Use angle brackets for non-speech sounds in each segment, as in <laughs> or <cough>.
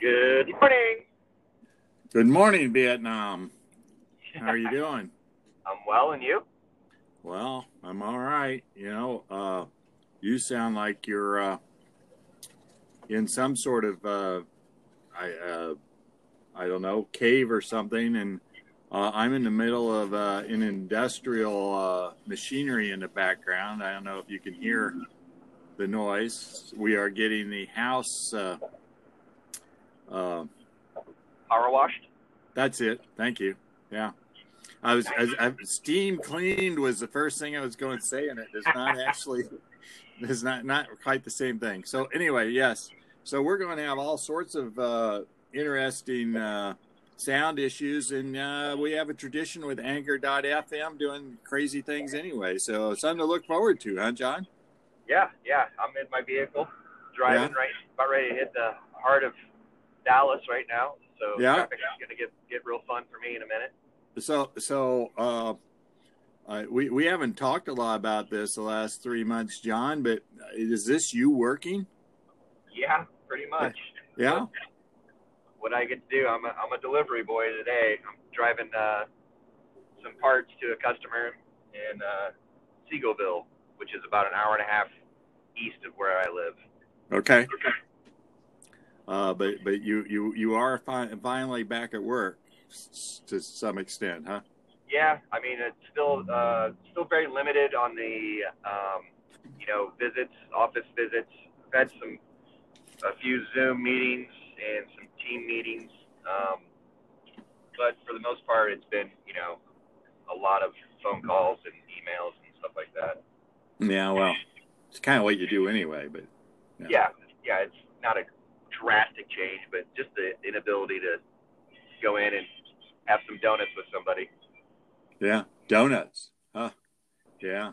Good morning. Good morning, Vietnam. How are you <laughs> doing? I'm well, and you? Well, I'm all right. You know, uh, you sound like you're uh, in some sort of, uh, I, uh, I don't know, cave or something, and uh, I'm in the middle of uh, an industrial uh, machinery in the background. I don't know if you can hear the noise. We are getting the house. Uh, uh, Power washed? That's it. Thank you. Yeah. I was I, I, steam cleaned was the first thing I was going to say, and it is not actually <laughs> is not not quite the same thing. So anyway, yes. So we're going to have all sorts of uh, interesting uh, sound issues, and uh, we have a tradition with Anchor.fm doing crazy things anyway. So something to look forward to, huh, John? Yeah, yeah. I'm in my vehicle, driving yeah. right, about ready to hit the heart of Dallas right now. So yeah, traffic is going to get get real fun for me in a minute. So so uh, uh, we we haven't talked a lot about this the last three months, John. But is this you working? Yeah, pretty much. Yeah. What I get to do, I'm a, I'm a delivery boy today. I'm driving uh, some parts to a customer in uh, Seagoville, which is about an hour and a half east of where I live. Okay. Okay. Uh, but but you you you are fi- finally back at work to some extent, huh? Yeah, I mean it's still uh, still very limited on the um, you know visits, office visits. I've had some a few Zoom meetings and some team meetings, um, but for the most part, it's been you know a lot of phone calls and emails and stuff like that. Yeah, well, it's kind of what you do anyway, but yeah, yeah, yeah it's not a drastic change, but just the inability to go in and have some donuts with somebody. Yeah, donuts. Huh? Yeah.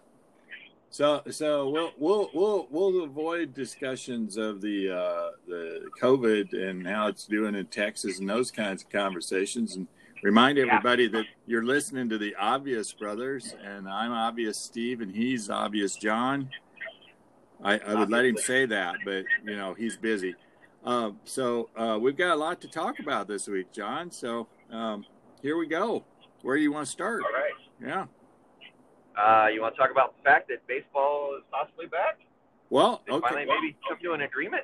So, so we'll we'll we'll we'll avoid discussions of the uh, the COVID and how it's doing in Texas and those kinds of conversations, and remind everybody yeah. that you're listening to the Obvious Brothers, and I'm Obvious Steve, and he's Obvious John. I, I would let him say that, but you know he's busy. Uh, so uh, we've got a lot to talk about this week, John. So um, here we go. Where do you want to start? All right. Yeah. Uh, you want to talk about the fact that baseball is possibly back? Well, they okay. Finally, maybe come to an agreement.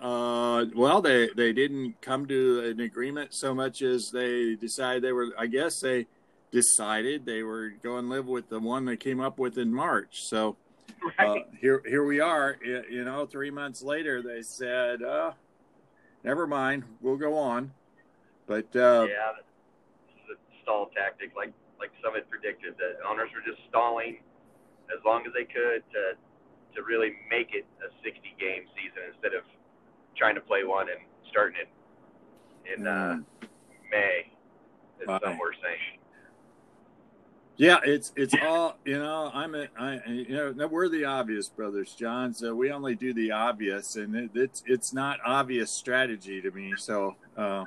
Uh, well, they they didn't come to an agreement so much as they decided they were. I guess they decided they were going to live with the one they came up with in March. So right. uh, here here we are. You know, three months later, they said, uh, never mind, we'll go on. But uh, yeah, this is a stall tactic, like like some had predicted. That owners were just stalling as long as they could to to really make it a 60 game season instead of trying to play one and starting it in uh, mm. May, as wow. some were saying. Yeah, it's it's all you know. I'm a, I you know we're the obvious brothers, John. So we only do the obvious, and it, it's it's not obvious strategy to me. So uh,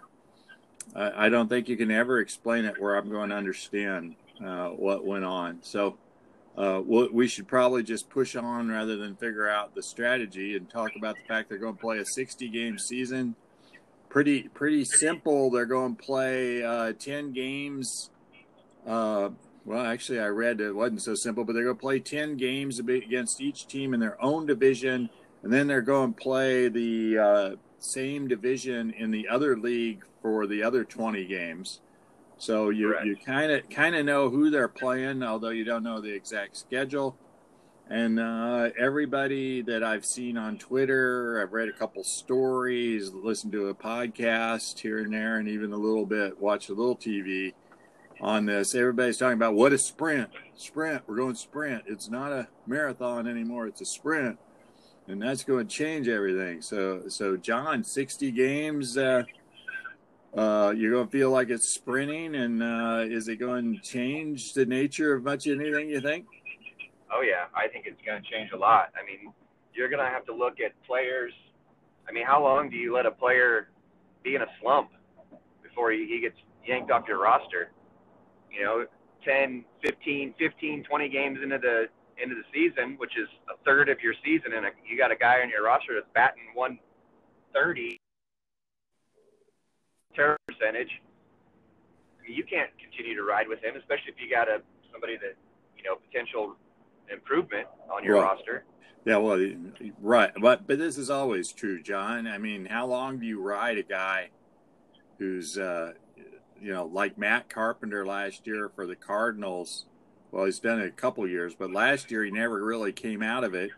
I, I, don't think you can ever explain it where I'm going to understand uh, what went on. So uh, we'll, we should probably just push on rather than figure out the strategy and talk about the fact they're going to play a 60 game season. Pretty pretty simple. They're going to play uh, 10 games uh, well, actually, I read it wasn't so simple, but they're going to play 10 games against each team in their own division, and then they're going to play the uh, same division in the other league for the other 20 games. So you you kind of kind of know who they're playing, although you don't know the exact schedule. And uh, everybody that I've seen on Twitter, I've read a couple stories, listened to a podcast here and there, and even a little bit, watched a little TV on this. Everybody's talking about what a sprint. Sprint. We're going sprint. It's not a marathon anymore. It's a sprint, and that's going to change everything. So, so John, sixty games. Uh, uh, you're going to feel like it's sprinting, and uh, is it going to change the nature of much anything? You think? Oh yeah, I think it's going to change a lot. I mean, you're going to have to look at players. I mean, how long do you let a player be in a slump before he, he gets yanked off your roster? you know, 10, 15, 15, 20 games into the into the season, which is a third of your season, and a, you got a guy on your roster that's batting one 30 terror percentage, you can't continue to ride with him, especially if you got a somebody that you know potential improvement on your Right. roster. Yeah, well, right, but but this is always true, John. I mean, how long do you ride a guy who's, uh, you know, like Matt Carpenter last year for the Cardinals? Well, he's done it a couple years, but last year he never really came out of it.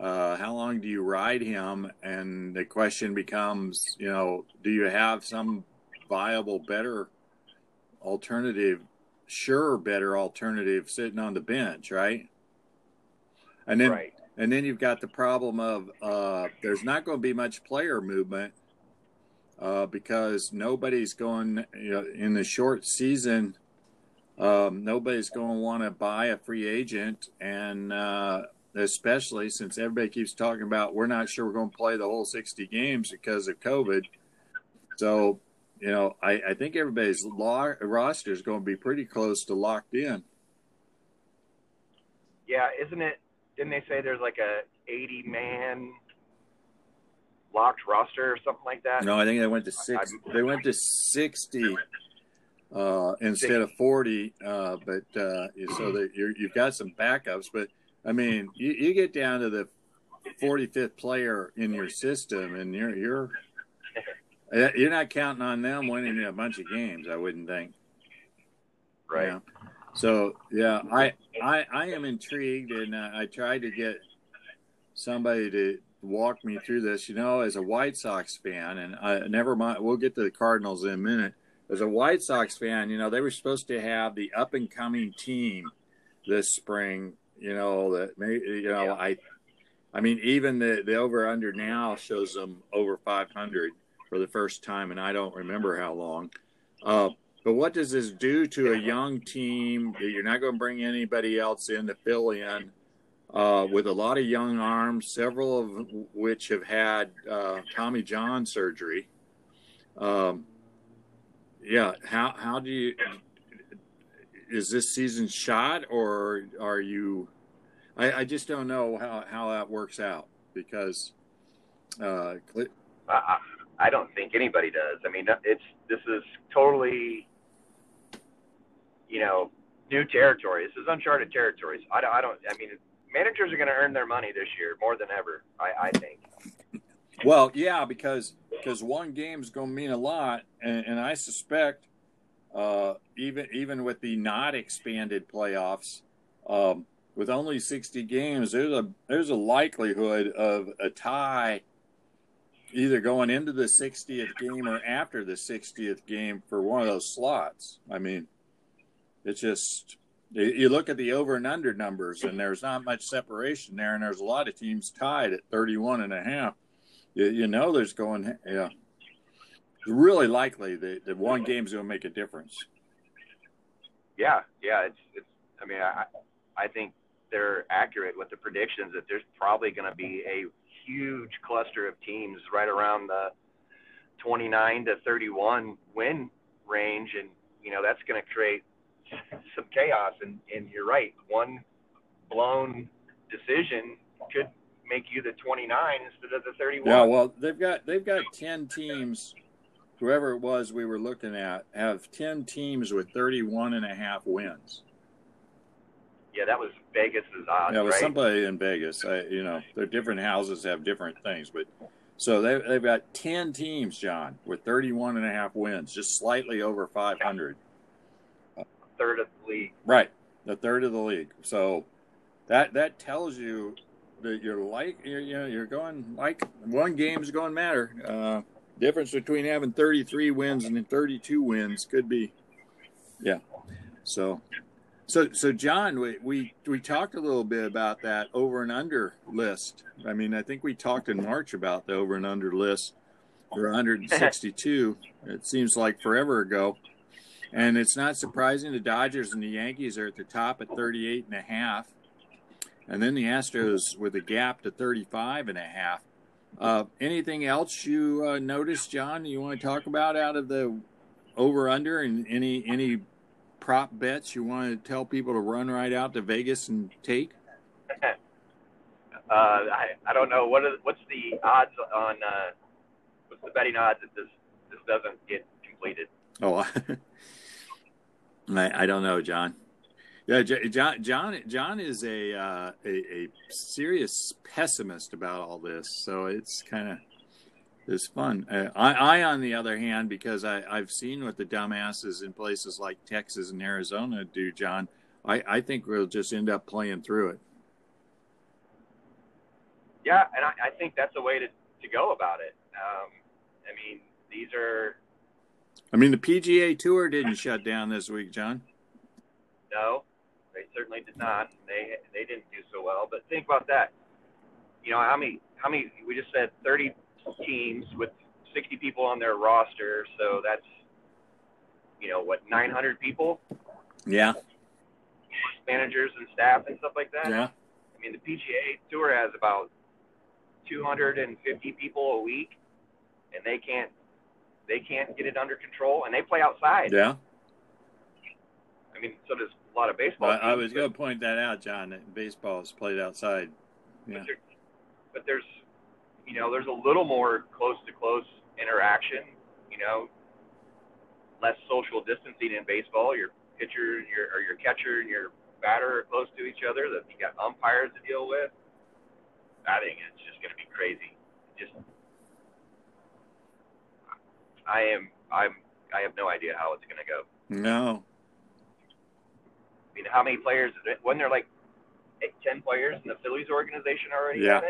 Uh, how long do you ride him? And the question becomes, you know, do you have some viable, better alternative, sure, better alternative sitting on the bench, right? And then right. and then you've got the problem of uh, there's not going to be much player movement uh, because nobody's going you know, in the short season. Um, nobody's going to want to buy a free agent, and uh, especially since everybody keeps talking about we're not sure we're going to play the whole 60 games because of COVID. So, you know, I, I think everybody's lo- roster is going to be pretty close to locked in. Yeah, isn't it? Didn't they say there's like a 80 man locked roster or something like that? No, I think they went to six. They went to sixty uh, instead of forty. Uh, but uh, so that you're, you've got some backups. But I mean, you, you get down to the forty fifth player in your system, and you're you're uh, you're not counting on them winning a bunch of games. I wouldn't think. Right. So yeah, I I I am intrigued, and uh, I tried to get somebody to walk me through this. You know, as a White Sox fan, and I never mind. We'll get to the Cardinals in a minute. As a White Sox fan, you know they were supposed to have the up and coming team this spring. You know that may you know Yeah. I. I mean, even the the over under now shows them over 500 for the first time, and I don't remember how long. Uh, but what does this do to a young team that you're not going to bring anybody else in to fill in uh, with a lot of young arms, several of which have had uh, Tommy John surgery? Um, yeah, how how do you is this season shot or are you? I, I just don't know how how that works out because uh, I, don't think anybody does. I mean, it's this is totally, you know, new territory. This is uncharted territories. I don't. I, don't, I mean, managers are going to earn their money this year more than ever. I, I think. Well, yeah, because because one game's going to mean a lot, and, and I suspect uh, even even with the not expanded playoffs, um, with only sixty games, there's a there's a likelihood of a tie, either going into the sixtieth game or after the sixtieth game for one of those slots. I mean, it's just you- look at the over and under numbers, and there's not much separation there, and there's a lot of teams tied at 31 and a half you, you know there's going yeah really likely that, that one game's going to make a difference Yeah, yeah. It's it's. I mean, I I think they're accurate with the predictions that there's probably going to be a huge cluster of teams right around the 29 to 31 win range, and you know that's going to create some chaos. And and you're right, one blown decision could make you the 29 instead of the 31. yeah well they've got they've got 10 teams whoever it was we were looking at have 10 teams with 31 and a half wins Yeah, that was Vegas's odds, yeah it was right? somebody in vegas I, you know their different houses have different things but so they, they've got 10 teams john with 31 and a half wins just slightly over 500 Third of the league. Right, the third of the league. So that that tells you that you're like you're, you know you're going like one game's going to matter. Uh, difference between having 33 wins and 32 wins could be, yeah. So, so so John, we we we talked a little bit about that over and under list. I mean, I think we talked in March about the over and under list for 162. it seems like forever ago. And it's not surprising the Dodgers and the Yankees are at the top at 38 and a half. And then the Astros with a gap to 35 and a half. Uh, anything else you uh, noticed, John, you want to talk about out of the over under and any any prop bets you want to tell people to run right out to Vegas and take? <laughs> Uh, I I don't know what are, what's the odds on uh, what's the betting odds that this this doesn't get completed? Oh, <laughs> I, I don't know, John. Yeah, John. John. John is a, uh, a a serious pessimist about all this, so it's kind of it's fun. Uh, I, I, on the other hand, because I, I've seen what the dumbasses in places like Texas and Arizona do, John. I, I think we'll just end up playing through it. Yeah, and I, I think that's a way to, to go about it. Um, I mean, these are. I mean, the PGA Tour didn't shut down this week, John. No, certainly did not. They they didn't do so well. But think about that. You know, how many how many we just said thirty teams with sixty people on their roster, so that's you know what nine hundred people. Yeah. Managers and staff and stuff like that. Yeah. I mean, the PGA Tour has about 250 people a week, and they can't they can't get it under control, and they play outside. Yeah. I mean, so does a lot of baseball. Well, I was going to point that out, John. That baseball is played outside. Yeah. But, there, but there's, you know, there's a little more close to close interaction. You know, less social distancing in baseball. Your pitcher and your or your catcher and your batter are close to each other. That you got umpires to deal with. I think it's just going to be crazy. Just, I am, I'm, I have no idea how it's going to go. No. Mean, how many players? When there like eight, ten players in the Phillies organization already? Yeah.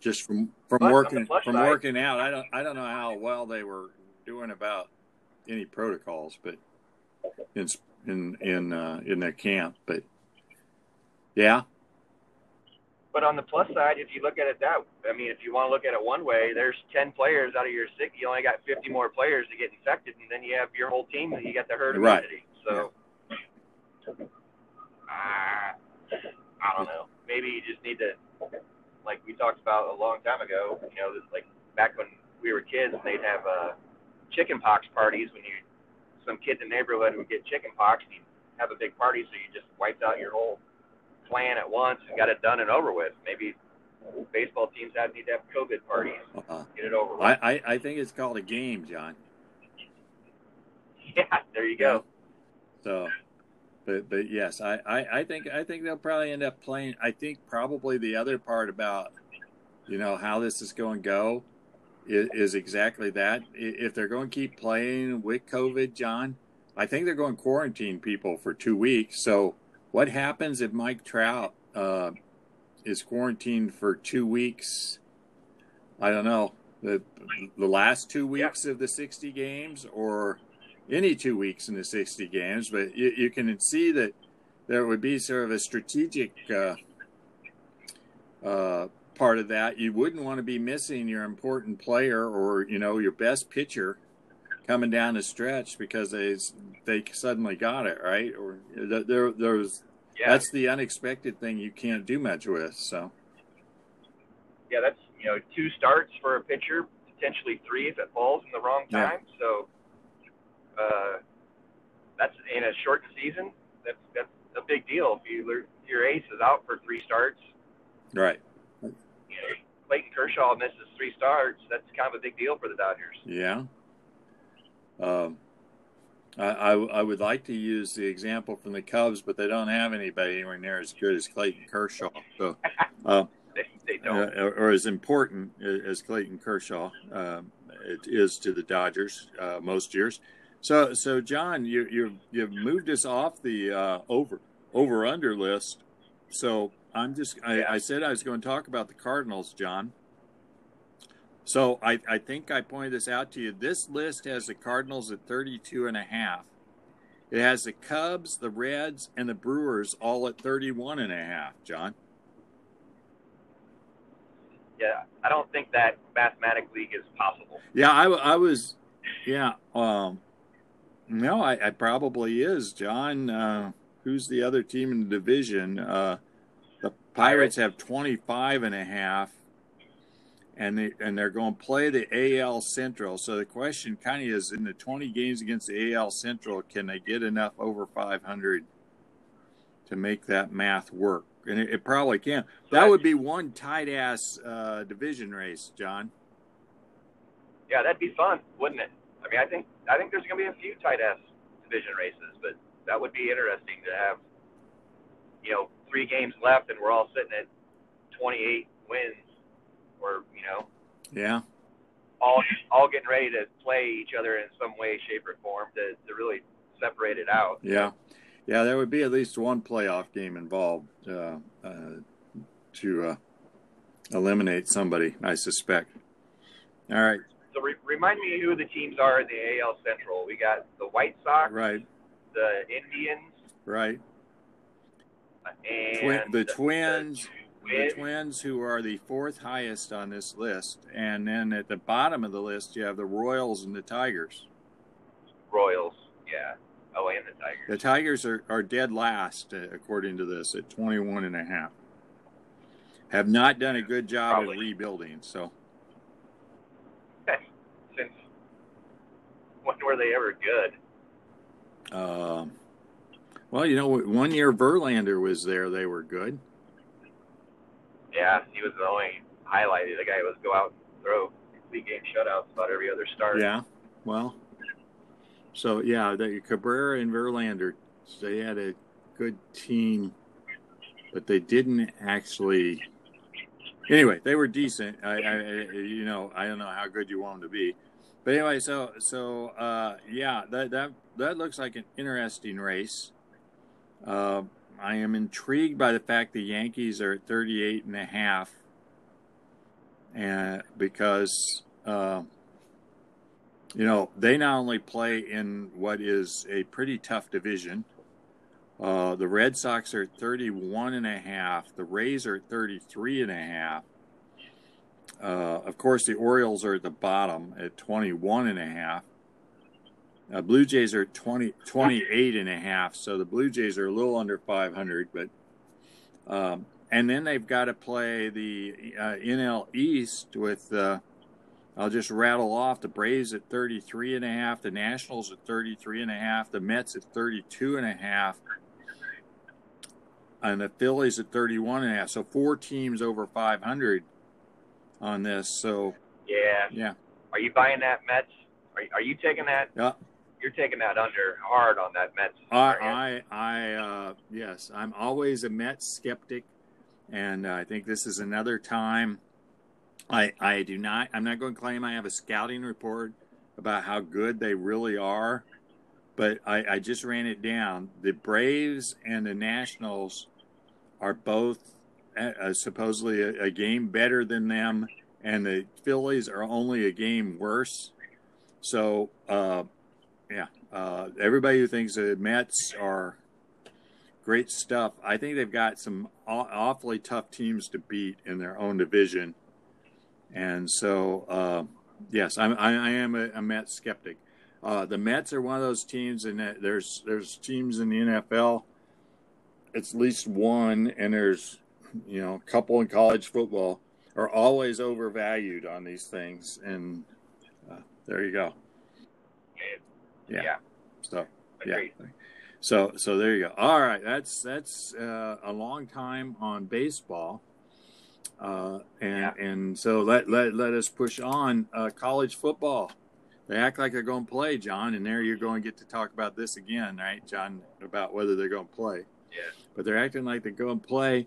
Just from from but working from side, working out, I don't I don't know how well they were doing about any protocols, but in in in uh, in their camp, but yeah, but on the plus side, if you look at it that, I mean, if you want to look at it one way, there's 10 players out of your six. You only got 50 more players to get infected, and then you have your whole team, you got the herd immunity. Right. So, uh, I don't know. Maybe you just need to, like we talked about a long time ago. You know, like back when we were kids, they'd have uh, chicken pox parties when you some kid in the neighborhood would get chicken pox, and you'd have a big party, so you just wiped out your whole plan at once and got it done and over with. Maybe baseball teams have need to have COVID parties. Uh-huh. Get it over with. I, I, I think it's called a game, John. <laughs> Yeah, there you go. So, but but yes, I, I, I think I think they'll probably end up playing. I think probably the other part about you know how this is going to go is, is exactly that. If they're going to keep playing with COVID, John, I think they're going to quarantine people for two weeks. So what happens if Mike Trout uh, is quarantined for two weeks? I don't know the the last two weeks yeah. of the sixty games, or any two weeks in the sixty games. But you, you can see that there would be sort of a strategic uh, uh, part of that. You wouldn't want to be missing your important player or you know your best pitcher coming down the stretch because they they suddenly got it right or there there's yeah. that's the unexpected thing you can't do much with so yeah that's you know two starts for a pitcher potentially three if it falls in the wrong time yeah. so uh, that's in a short season that's that's a big deal if you your ace is out for three starts right you know, Clayton Kershaw misses three starts that's kind of a big deal for the Dodgers yeah um, I, I, would like to use the example from the Cubs, but they don't have anybody anywhere near as good as Clayton Kershaw. So, uh, <laughs> they, they don't. Uh, or as important as Clayton Kershaw uh, it is to the Dodgers uh, most years. So, so John, you you you've moved us off the uh, over over under list. So I'm just I. I said I was going to talk about the Cardinals, John. So I, I think I pointed this out to you. This list has the Cardinals at 32 and a half. It has the Cubs, the Reds, and the Brewers all at 31 and a half, John. Yeah, I don't think that mathematically is possible. Yeah, I, I was, yeah. Um, no, I, I probably is, John. Uh, who's the other team in the division? Uh, the Pirates have 25 and a half and they and they're going to play the AL Central. So the question kind of is: in the 20 games against the AL Central, can they get enough over 500 to make that math work? And it, it probably can. That would be one tight ass uh, division race, John. Yeah, that'd be fun, wouldn't it? I mean, I think I think there's going to be a few tight ass division races, but that would be interesting to have. You know, three games left, and we're all sitting at 28 wins, or you know, yeah, all all getting ready to play each other in some way, shape, or form to to really separate it out. Yeah, yeah, there would be at least one playoff game involved uh, uh, to uh, eliminate somebody. I suspect. All right. So re- remind me who the teams are in the AL Central. We got the White Sox, right? The Indians, right? And Twin, the Twins, the Twins, who are the fourth highest on this list, and then at the bottom of the list you have the Royals and the Tigers. Royals, yeah. Oh, and the Tigers. The Tigers are, are dead last, uh, according to this, at 21 and a half. Have not done a good job Probably. of rebuilding, so. Since when were they ever good? Um, well, you know, one year Verlander was there, they were good. Yeah, he was the only highlight. The guy was go out and throw complete game shutouts about every other start. Yeah, well, so yeah, the Cabrera and Verlander, they had a good team, but they didn't actually. Anyway, they were decent. I, I, you know, I don't know how good you want them to be, but anyway, so so uh, yeah, that that that looks like an interesting race. Uh, I am intrigued by the fact the Yankees are at 38 and a half, and because uh, you know they not only play in what is a pretty tough division. Uh, the Red Sox are 31 and a half. The Rays are 33 and a half. Uh, of course, the Orioles are at the bottom at 21 and a half. Uh, Blue Jays are 20, 28 and a half, so the Blue Jays are a little under 500, but um, and then they've got to play the uh, NL East with uh, I'll just rattle off the Braves at 33 and a half, the Nationals at 33 and a half, the Mets at 32 and a half, and the Phillies at 31 and a half. So four teams over 500 on this. So yeah, yeah. Are you buying that Mets? Are, are you taking that? Yeah you're taking that under hard on that Mets. I, I, I uh, yes, I'm always a Mets skeptic, and uh, I think this is another time. I, I do not. I'm not going to claim I have a scouting report about how good they really are, but I, I just ran it down. The Braves and the Nationals are both supposedly a, a game better than them, and the Phillies are only a game worse. So uh, yeah. Uh, everybody who thinks the Mets are great stuff, I think they've got some aw- awfully tough teams to beat in their own division. And so, uh, yes, I'm, I, I am a, a Mets skeptic. Uh, the Mets are one of those teams, and there's there's teams in the NFL. It's at least one, and there's you know couple in college football are always overvalued on these things, and uh, there you go. Yeah. yeah. So Agreed. yeah. So so there you go. All right, that's that's uh, a long time on baseball. Uh, and yeah. and so let, let let us push on uh, college football. They act like they're going to play, John, and there you're going to get to talk about this again, right, John, about whether they're going to play. Yeah. But they're acting like they're going to play,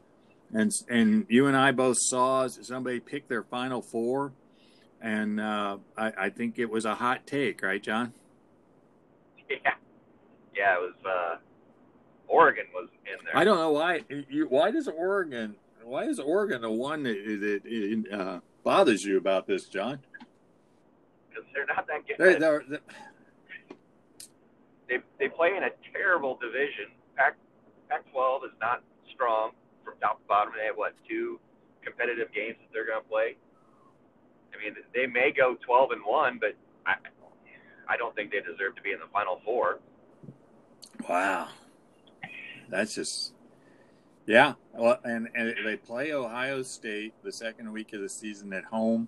and and you and I both saw somebody pick their final four, and uh, I, I think it was a hot take, right, John? <laughs> yeah, yeah, it was. Uh, Oregon was in there. I don't know why. You, why does Oregon? Why is Oregon the one that, that uh, bothers you about this, John? Because they're not that good. They're, they're, they're, they they play in a terrible division. Pac Pac-12 is not strong top to bottom. They have what two competitive games that they're going to play. I mean, they may go 12 and one, but I, I don't think they deserve to be in the Final Four. Wow, that's just yeah. Well, and and they play Ohio State the second week of the season at home,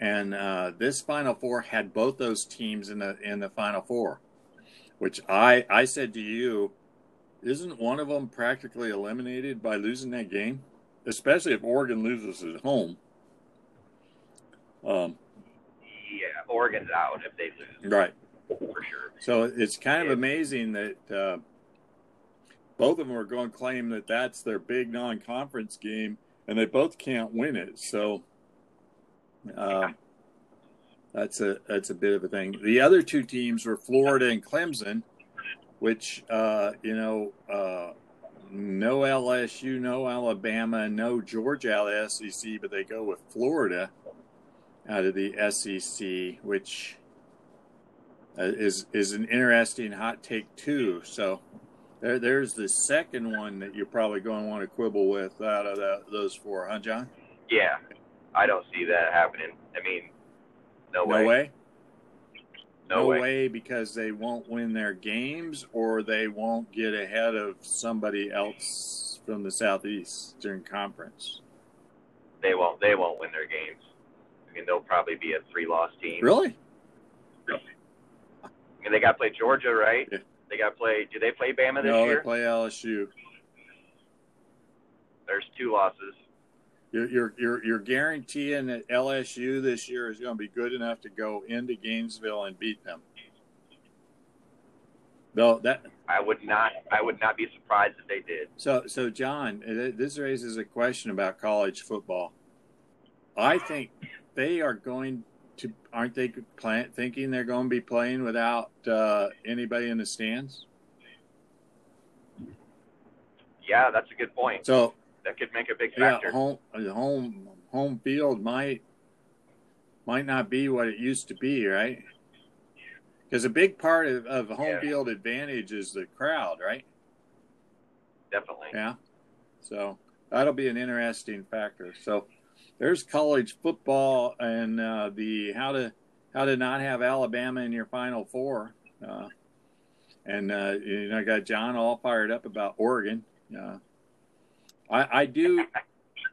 and uh, this Final Four had both those teams in the in the Final Four, which I I said to you, isn't one of them practically eliminated by losing that game, especially if Oregon loses at home. Um, Yeah, Oregon's out if they lose. Right. For sure. So it's kind of Yeah. amazing that uh, both of them are going to claim that that's their big non-conference game, and they both can't win it. So uh, that's a that's a bit of a thing. The other two teams were Florida and Clemson, which uh, you know. Uh, no LSU, no Alabama, no Georgia out of the SEC, but they go with Florida out of the SEC, which uh, is is an interesting hot take too. So there, there's the second one that you're probably going to want to quibble with out of that, those four, huh, John? Yeah, I don't see that happening. I mean, no, No way. No, way. because they won't win their games or they won't get ahead of somebody else from the southeastern conference. They won't. They won't win their games. I mean, they'll probably be a three-loss team. Really? I mean, they got to play Georgia, right? Yeah. They got to play. Do they play Bama this no, year? No, they play LSU. There's two losses. You're, you're you're guaranteeing that LSU this year is going to be good enough to go into Gainesville and beat them. No, that I would not. I would not be surprised if they did. so so John, this raises a question about college football. I think they are going to aren't they plan, thinking they're going to be playing without uh, anybody in the stands? Yeah, that's a good point. So That could make a big factor. yeah, home home home field might might not be what it used to be, right? Because a big part of, of home Yeah. field advantage is the crowd, right? Definitely. Yeah. So that'll be an interesting factor. So there's college football and uh, the how to how to not have Alabama in your Final Four. Uh, and uh, you know, I got John all fired up about Oregon. Uh, I, do.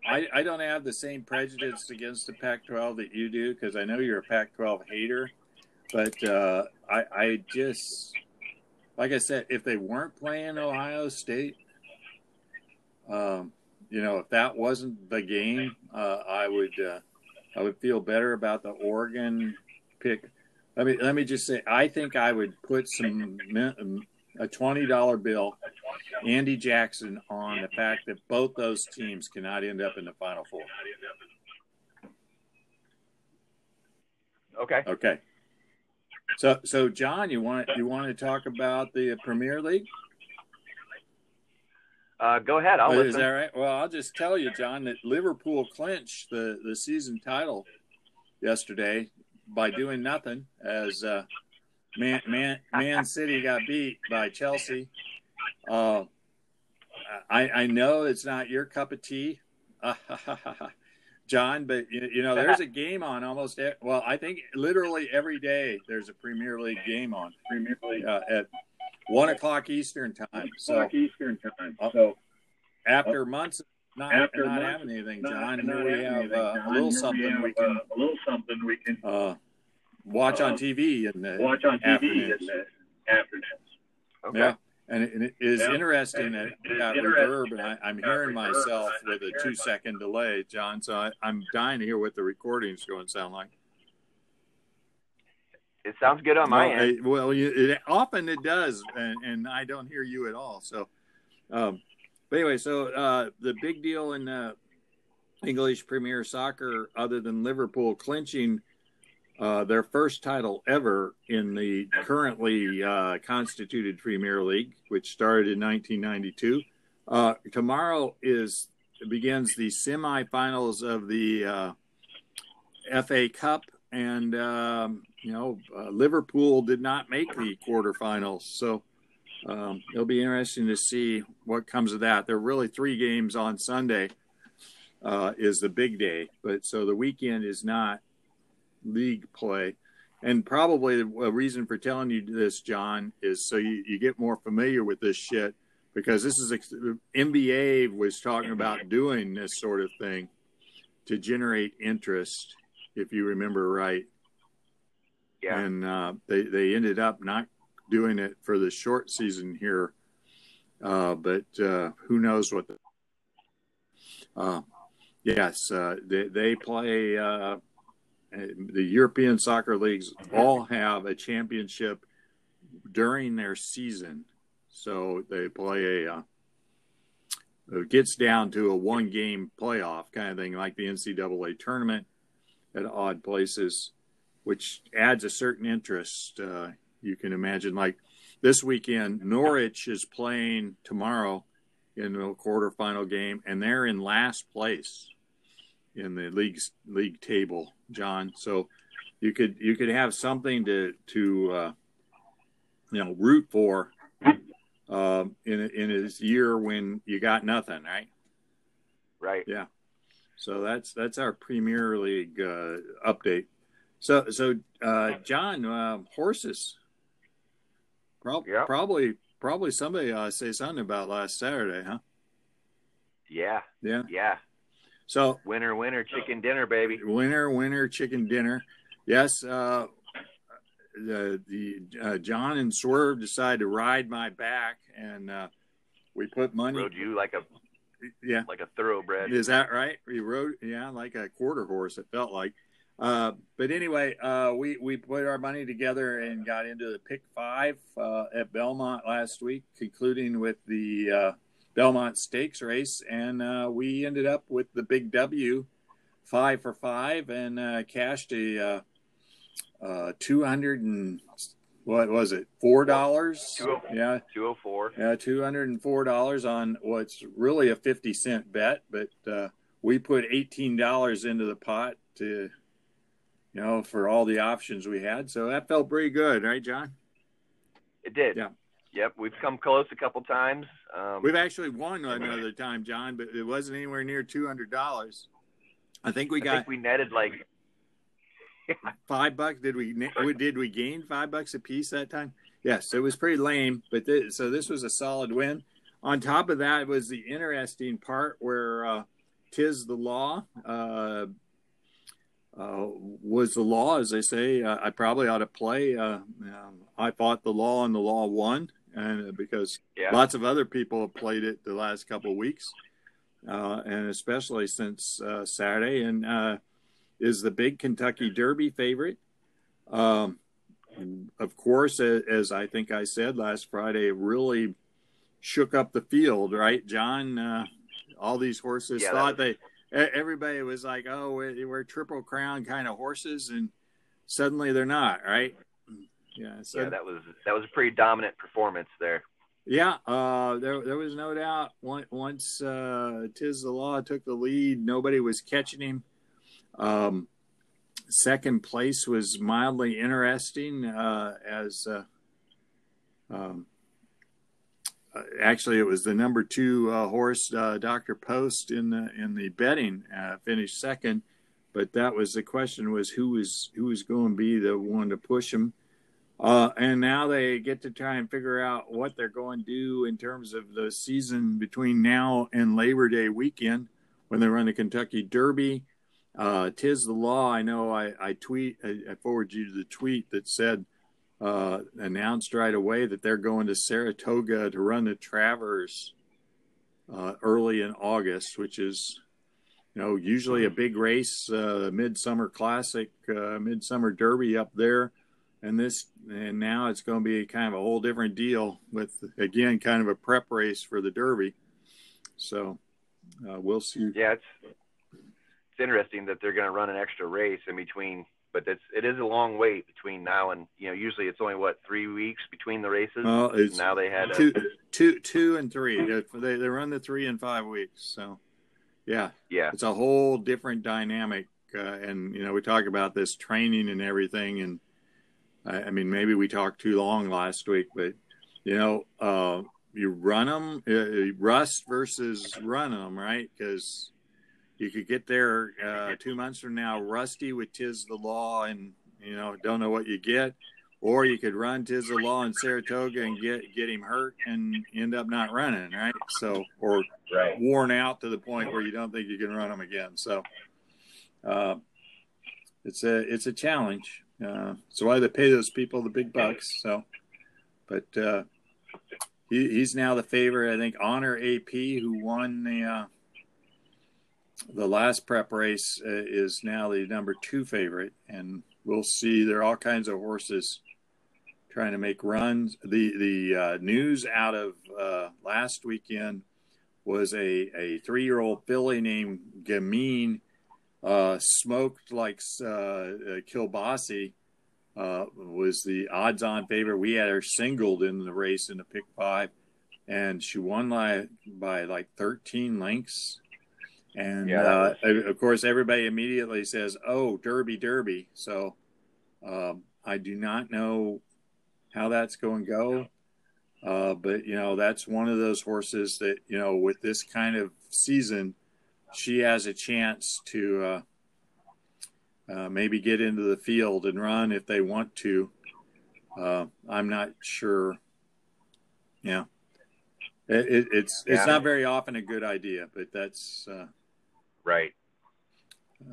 I, I don't have the same prejudice against the Pac-12 that you do because I know you're a Pac-12 hater. But uh, I, I just, like I said, if they weren't playing Ohio State, um, you know, if that wasn't the game, uh, I would, uh, I would feel better about the Oregon pick. Let me let me just say, I think I would put some a twenty dollar bill, Andy Jackson, on the fact that both those teams cannot end up in the Final Four. Okay. Okay. So, so John, you want you want to talk about the Premier League? Uh, go ahead. I'll Oh, is listen. that right? Well, I'll just tell you, John, that Liverpool clinched the, the season title yesterday by doing nothing as uh, Man, Man Man City got beat by Chelsea. Uh, I I know it's not your cup of tea, <laughs> John, but you, you know there's a game on almost. Well, I think literally every day there's a Premier League game on Premier League. uh, at one o'clock Eastern time. So O'clock Eastern time. Oh. So after months not, After not months having anything, not- John, not here we have anything, uh, a little something have, we can uh, a little something we can watch on uh, TV in the watch on TV in afternoons. the afternoons. Okay. Yeah, and it, and it is Yeah. interesting And that it we is interesting reverb, and I, I'm that hearing reverb, myself and with I'm a hearing two second delay, John. So I, I'm dying to hear what the recording's going to sound like. It sounds good on my well, end. it- well, you, it, often it does, and, and I don't hear you at all. So, um, but anyway, so uh, the big deal in uh, English Premier Soccer, other than Liverpool clinching uh, their first title ever in the currently uh, constituted Premier League, which started in 1992, uh, tomorrow is begins the semifinals of the uh, FA Cup, and um, you know uh, Liverpool did not make the quarterfinals, so um, it'll be interesting to see what comes of that. There are really three games on Sunday. Is the big day, but so the weekend is not league play. And probably the a reason for telling you this, John, is so you, you get more familiar with this shit because this is NBA was talking about doing this sort of thing to generate interest, if you remember right. Yeah. And uh, they they ended up not doing it for the short season here, uh, but uh, who knows what. The, uh, yes, uh, they they play. The European soccer leagues all have a championship during their season. So they play a, uh, it gets down to a one game playoff kind of thing, like the NCAA tournament at odd places, which adds a certain interest. Uh, you can imagine, like this weekend, Norwich is playing tomorrow in the quarterfinal game, and they're in last place in the league's league table, John. So you could you could have something to to uh, you know root for uh, in in his year when you got nothing, right? Right. Yeah. So that's that's our Premier League uh, update. So so uh, John, uh, horses. Pro- Yep. Probably probably somebody uh, say something about last Saturday, huh? Yeah. Yeah. Yeah. So Winner, winner, chicken dinner, baby. winner winner chicken dinner. Yes. Uh, the the uh, John and Swerve decided to ride my back, and uh, we put money. Rode you like a Yeah. like a thoroughbred. Is that right? We rode, yeah, like a quarter horse. It felt like. Uh, but anyway, uh, we we put our money together and got into the pick five uh, at Belmont last week, concluding with the uh, Belmont Stakes race, and uh, we ended up with the big W, five for five, and uh, cashed a uh, uh, two hundred and what was it, four dollars? Two oh- Yeah, 204. yeah, two hundred and four dollars on what's really a fifty cent bet, but uh, we put eighteen dollars into the pot to, you know, for all the options we had. So that felt pretty good, right, John? It did. Yeah. Yep. We've come close a couple times. Um, We've actually won another time, John, but it wasn't anywhere near two hundred dollars. I think we I got think we netted like <laughs> five bucks. Did we? Did we gain five bucks a piece that time? Yes, it was pretty lame, but this, so this was a solid win. On top of that was the interesting part where uh, "Tiz the Law" uh, uh, was the law, as they say. Uh, I probably ought to play. Uh, um, I fought the law, and the law won, and because yeah. lots of other people have played it the last couple of weeks, uh, and especially since uh, Saturday, and uh, is the big Kentucky Derby favorite. Um, of course, as I think I said last Friday, really shook up the field, right, John? Uh, all these horses Yeah, thought they, e- everybody was like, oh, we're triple crown kind of horses, and suddenly they're not, right? Yeah, so yeah, that was that was a pretty dominant performance there. yeah, uh, there there was no doubt. Once, once uh, Tiz the Law took the lead, nobody was catching him. Um, second place was mildly interesting, uh, as uh, um, uh, actually it was the number two uh, horse, uh, Doctor Post, in the in the betting uh, finished second. But that was the question: was who was who was going to be the one to push him? Uh, and now they get to try and figure out what they're going to do in terms of the season between now and Labor Day weekend when they run the Kentucky Derby. Uh, Tiz the Law. I know I, I tweet, I, I forward you the tweet that said, uh, announced right away that they're going to Saratoga to run the Travers uh, early in August, which is, you know, usually a big race, uh, Midsummer Classic, uh, Midsummer Derby up there and this and now it's going to be kind of a whole different deal with again kind of a prep race for the derby. So uh, we'll see. Yeah, it's it's interesting that they're going to run an extra race in between, but it's it is a long wait between now and you know usually it's only what three weeks between the races. well it's now they had a, two two two and three. They, they run the three and five weeks so yeah. Yeah. It's a whole different dynamic uh, and you know we talk about this training and everything and I, I mean maybe we talked too long last week but you know uh, you run them uh, rust versus run them right because you could get there uh, two months from now rusty with Tiz the Law and you know don't know what you get or you could run Tiz the Law in saratoga and get get him hurt and end up not running right so or right. worn out to the point where you don't think you can run them again. So uh, it's a it's a challenge. Uh, it's why they pay those people the big bucks. So, but uh, he, he's now the favorite. I think Honor AP, who won the uh, the last prep race uh, is now the number two favorite, and we'll see. There are all kinds of horses trying to make runs. The the uh, news out of last weekend was a, a three year old filly named Gamine uh, smoked like uh, Kilbasi uh, was the odds on favorite. We had her singled in the race in the pick five, and she won by, by like 13 lengths. And yeah, uh, of course, everybody immediately says, "Oh, Derby, Derby." So um, I do not know how that's going to go, uh, but you know, that's one of those horses that you know, with this kind of season, she has a chance to uh, uh, maybe get into the field and run if they want to. Uh, I'm not sure. Yeah, it, it, it's yeah. it's not very often a good idea, but that's uh, right.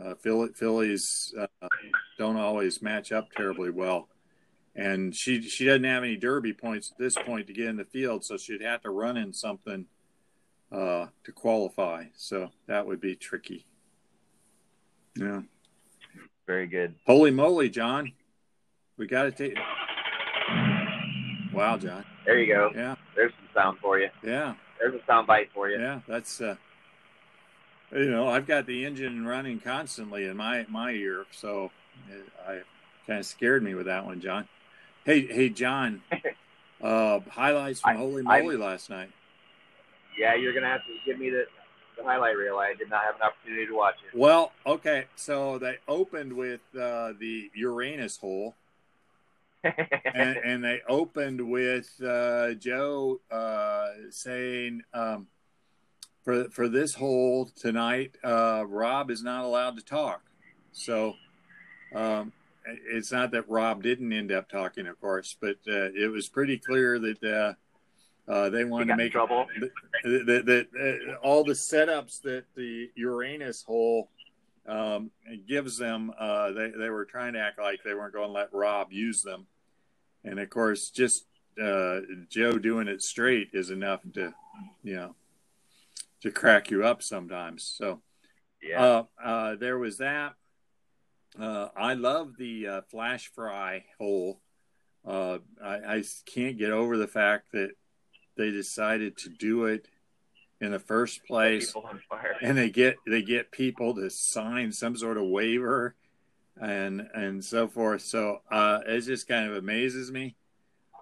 Uh, fillies uh, don't always match up terribly well, and she she doesn't have any Derby points at this point to get in the field, so she'd have to run in something uh, to qualify. So that would be tricky. Yeah. Very good. Holy moly, John. We got to take. Wow, John. There you go. Yeah. There's some sound for you. Yeah. There's a sound bite for you. Yeah, that's uh you know, I've got the engine running constantly in my my ear, so it, I kind of scared me with that one, John. Hey, hey, John. <laughs> uh highlights from I, Holey Moley I, last night yeah, you're gonna have to give me the, the highlight reel. I did not have an opportunity to watch it. Well, okay, so they opened with uh, the Uranus hole. <laughs> and, and, they opened with uh, Joe uh, saying, um, "For for this hole tonight, uh, Rob is not allowed to talk." So um, it's not that Rob didn't end up talking, of course, but uh, it was pretty clear that uh, uh, they wanted to make trouble. That, uh, all the setups that the Uranus hole um, gives them, uh, they they were trying to act like they weren't going to let Rob use them, and of course, just uh, Joe doing it straight is enough to, you know, to crack you up sometimes. So, yeah, uh, there was that. I love the flash fry hole. I, I can't get over the fact that they decided to do it in the first place. and they get they get people to sign some sort of waiver and and so forth. So uh it just kind of amazes me.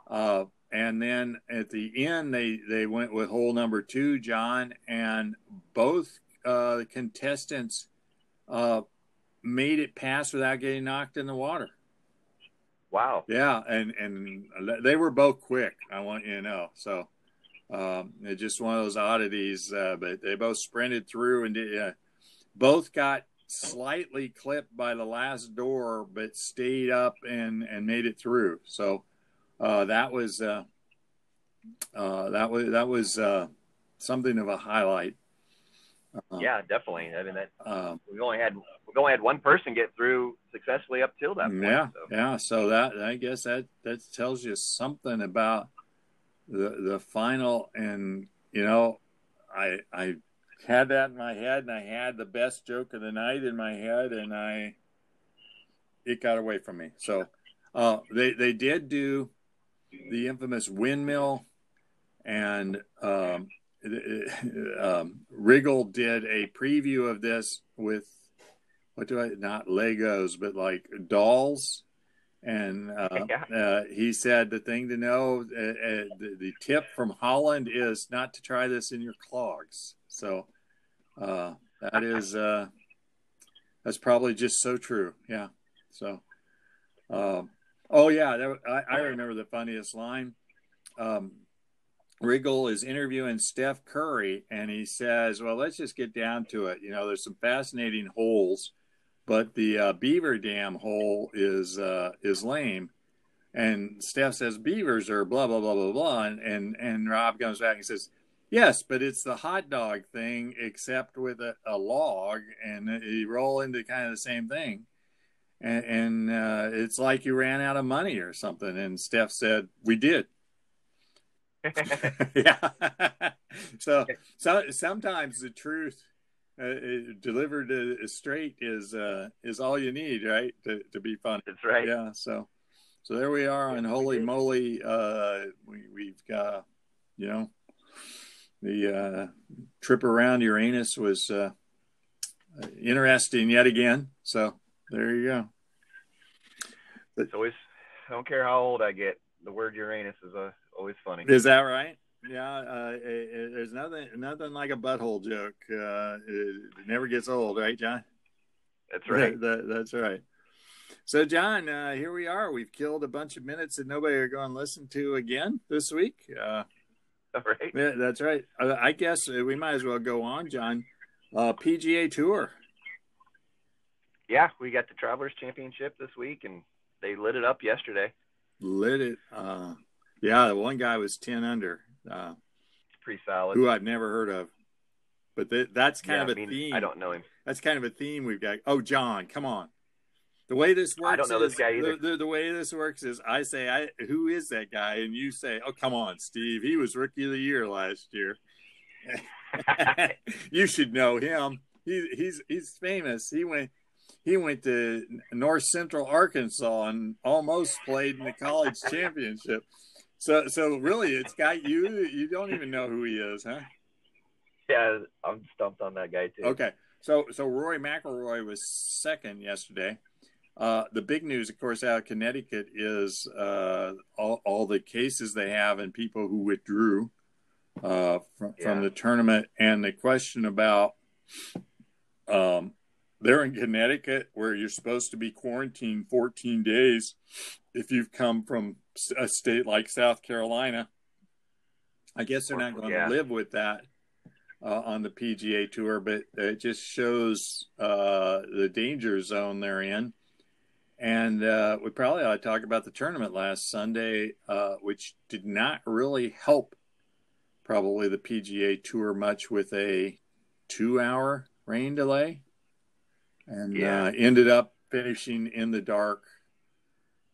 Uh and then at the end they they went with hole number two john and both uh contestants uh made it pass without getting knocked in the water. Wow. Yeah and and they were both quick i want you to know so um, it's just one of those oddities, uh, but they both sprinted through and uh, both got slightly clipped by the last door, but stayed up and and made it through. So uh, that was uh, uh, that was that was uh, something of a highlight. yeah, definitely. I mean, that um, we only had we only had one person get through successfully up till that point. Yeah, so. yeah. So that I guess that that tells you something about the the final and you know i i had that in my head and i had the best joke of the night in my head and i it got away from me. So uh they they did do the infamous windmill and um, um Riggle did a preview of this with what do I not Legos but like dolls and uh, yeah. uh, he said the thing to know, uh, uh, the, the, tip from Holland is not to try this in your clogs. So uh, that is uh, that's probably just so true. Yeah. So, um, oh yeah, that, I, I, remember the funniest line. Um, Riggle is interviewing Steph Curry, and he says, "Well, let's just get down to it. You know, there's some fascinating holes." But the uh, beaver dam hole is uh, is lame. And Steph says beavers are blah blah blah blah blah, and and, and Rob comes back and says, yes, but it's the hot dog thing except with a, a log, and you roll into kind of the same thing. And, and uh, it's like you ran out of money or something. And Steph said, "We did." <laughs> <laughs> yeah. <laughs> so, so sometimes the truth uh, delivered uh, straight is uh, is all you need, right? To to be funny. That's right. Yeah. So so there we are on Holy. Moly. Uh, we we've got you know the uh, trip around Uranus was uh, interesting yet again. So there you go. It's always. I don't care how old I get. The word Uranus is uh, always funny. Is that right? Yeah, uh, it, it- there's nothing nothing like a butthole joke. Uh, it, it never gets old, right, John? That's right. That- that- that's right. So, John, uh, here we are. We've killed a bunch of minutes that nobody are going to listen to again this week. Uh, All right. yeah, that's right. Uh, I guess uh, we might as well go on, John. Uh, PGA Tour. Yeah, we got the Travelers Championship this week, and they lit it up yesterday. Lit it. Uh, yeah, the one guy was 10 under, uh, It's pretty solid. who I've never heard of. But th- that's kind Yeah, of a I mean, theme. I don't know him. that's kind of a theme we've got. Oh, John, come on. The way this works, I don't know is, this guy either. The, the, the way this works is, I say, "I who is that guy?" and you say, "Oh, come on, Steve. He was rookie of the year last year. <laughs> you should know him. He, he's he's famous. He went he went to North Central Arkansas and almost played in the college championship. So so really, it's got you. You don't even know who he is, huh? yeah, I'm stumped on that guy too. Okay, so so Rory McIlroy was second yesterday. Uh, the big news, of course, out of Connecticut is uh, all, all the cases they have and people who withdrew uh, from, from the tournament, and the question about um, they're in Connecticut where you're supposed to be quarantined 14 days if you've come from a state like South Carolina. I guess they're not going Yeah. to live with that uh, on the PGA Tour, but it just shows uh, the danger zone they're in. And uh, we probably ought to talk about the tournament last Sunday, uh, which did not really help probably the PGA Tour much with a two hour rain delay and Yeah. uh, ended up finishing in the dark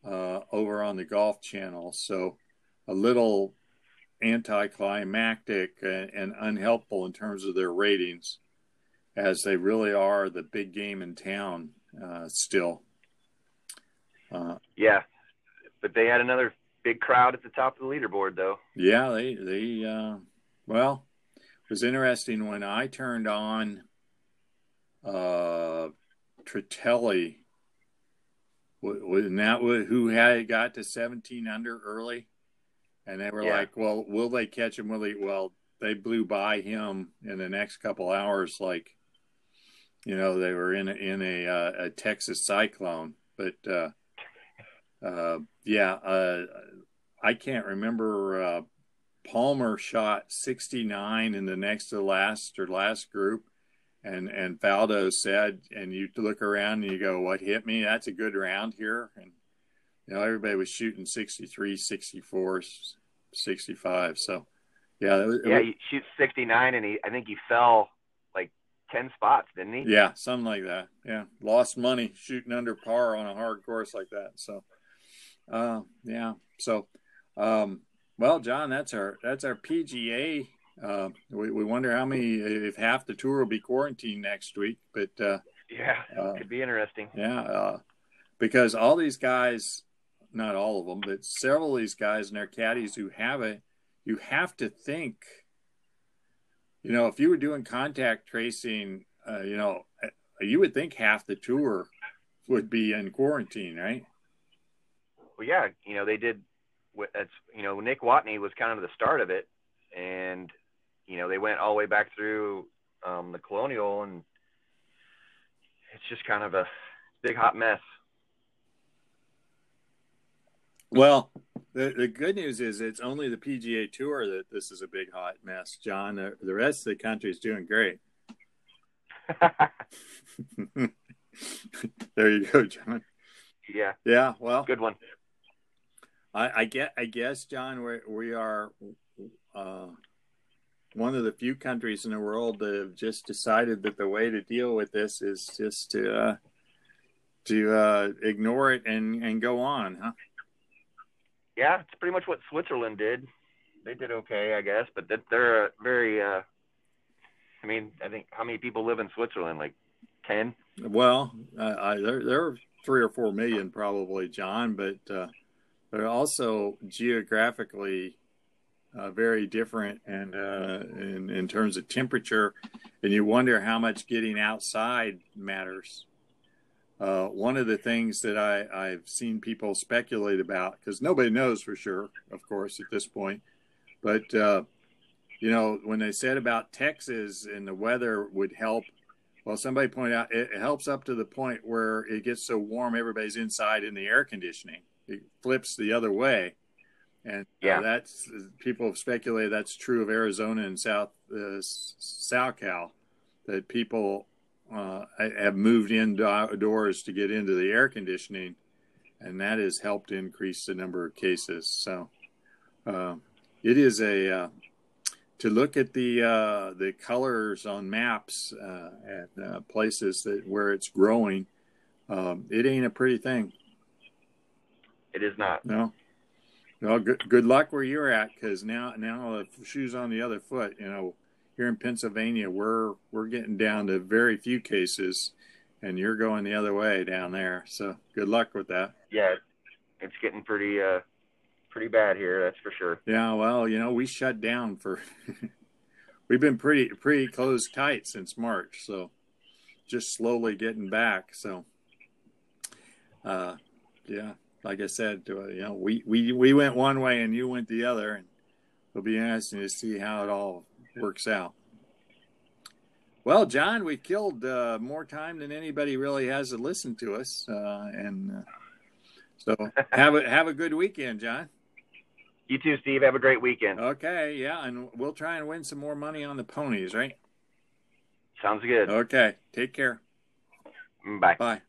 uh, over on the Golf Channel. So a little anticlimactic and, and unhelpful in terms of their ratings, as they really are the big game in town uh, still. Uh, Yeah, but they had another big crowd at the top of the leaderboard, though. yeah, they they uh, well, it was interesting when I turned on uh, Tritelli. wa- Wasn't that who had got to 17 under early? And they were Yeah. like, "Well, will they catch him? Will he?" Well, they blew by him in the next couple hours, like you know they were in a, in a, uh, a Texas cyclone. But uh, uh, yeah, uh, I can't remember. Uh, Palmer shot 69 in the next to last or last group, and and Faldo said, and you look around and you go, "What hit me? That's a good round here." And you know everybody was shooting 63, 64, 65. So yeah, it was, Yeah, he shoots 69, and he I think he fell like 10 spots, didn't he? Yeah, something like that. Yeah, lost money shooting under par on a hard course like that. So, uh, yeah. So, um, well, John, that's our that's our PGA. Uh, we, we wonder how many if half the tour will be quarantined next week, but uh, Yeah, Uh, could be interesting. yeah, uh, because all these guys, not all of them, but several of these guys and their caddies who have it, you have to think. You know, if you were doing contact tracing, uh, you know, uh, you would think half the tour would be in quarantine, right? Well, yeah, you know they did. That's you know Nick Watney was kind of the start of it, and you know they went all the way back through um, the Colonial, and it's just kind of a big hot mess. Well, the, the good news is it's only the PGA Tour that this is a big hot mess, John. The, the rest of the country is doing great. <laughs> there you go, John. yeah, Yeah, well, good one. I, I get, I guess, John, we we are uh, one of the few countries in the world that have just decided that the way to deal with this is just to uh, to uh, ignore it and and go on, huh? Yeah, it's pretty much what Switzerland did. They did okay, I guess, but that they're very uh, I mean, I think how many people live in Switzerland? Like ten. Well, I, I, there there are three or four million probably, John, but uh, they're also geographically uh, very different, and uh, in in terms of temperature, and you wonder how much getting outside matters. Uh, one of the things that I, I've seen people speculate about, because nobody knows for sure, of course, at this point, but uh, you know, when they said about Texas and the weather would help, well, somebody pointed out it helps up to the point where it gets so warm everybody's inside in the air conditioning. It flips the other way, and yeah, uh, that's people have speculated that's true of Arizona and South uh, SoCal, that people uh, have moved indoors to get into the air conditioning, and that has helped increase the number of cases. So uh, it is a uh, to look at the uh, the colors on maps uh, at uh, places that where it's growing. Um, it ain't a pretty thing. It is not. No. No, good, good luck where you're at because now now the shoes on the other foot. You know, here in Pennsylvania, we're we're getting down to very few cases, and you're going the other way down there. So good luck with that. Yeah, it's getting pretty uh pretty bad here. That's for sure. Yeah, well, you know, we shut down for. <laughs> we've been pretty pretty closed tight since March, so just slowly getting back. So, uh, yeah, like I said, you know, we we we went one way and you went the other, and it'll be interesting to see how it all works out. Well, John, we killed uh, more time than anybody really has to listen to us, uh, and uh, so <laughs> have a have a good weekend, John. You too, Steve. Have a great weekend. Okay, yeah, and we'll try and win some more money on the ponies, right? Sounds good. Okay, take care. Bye. Bye.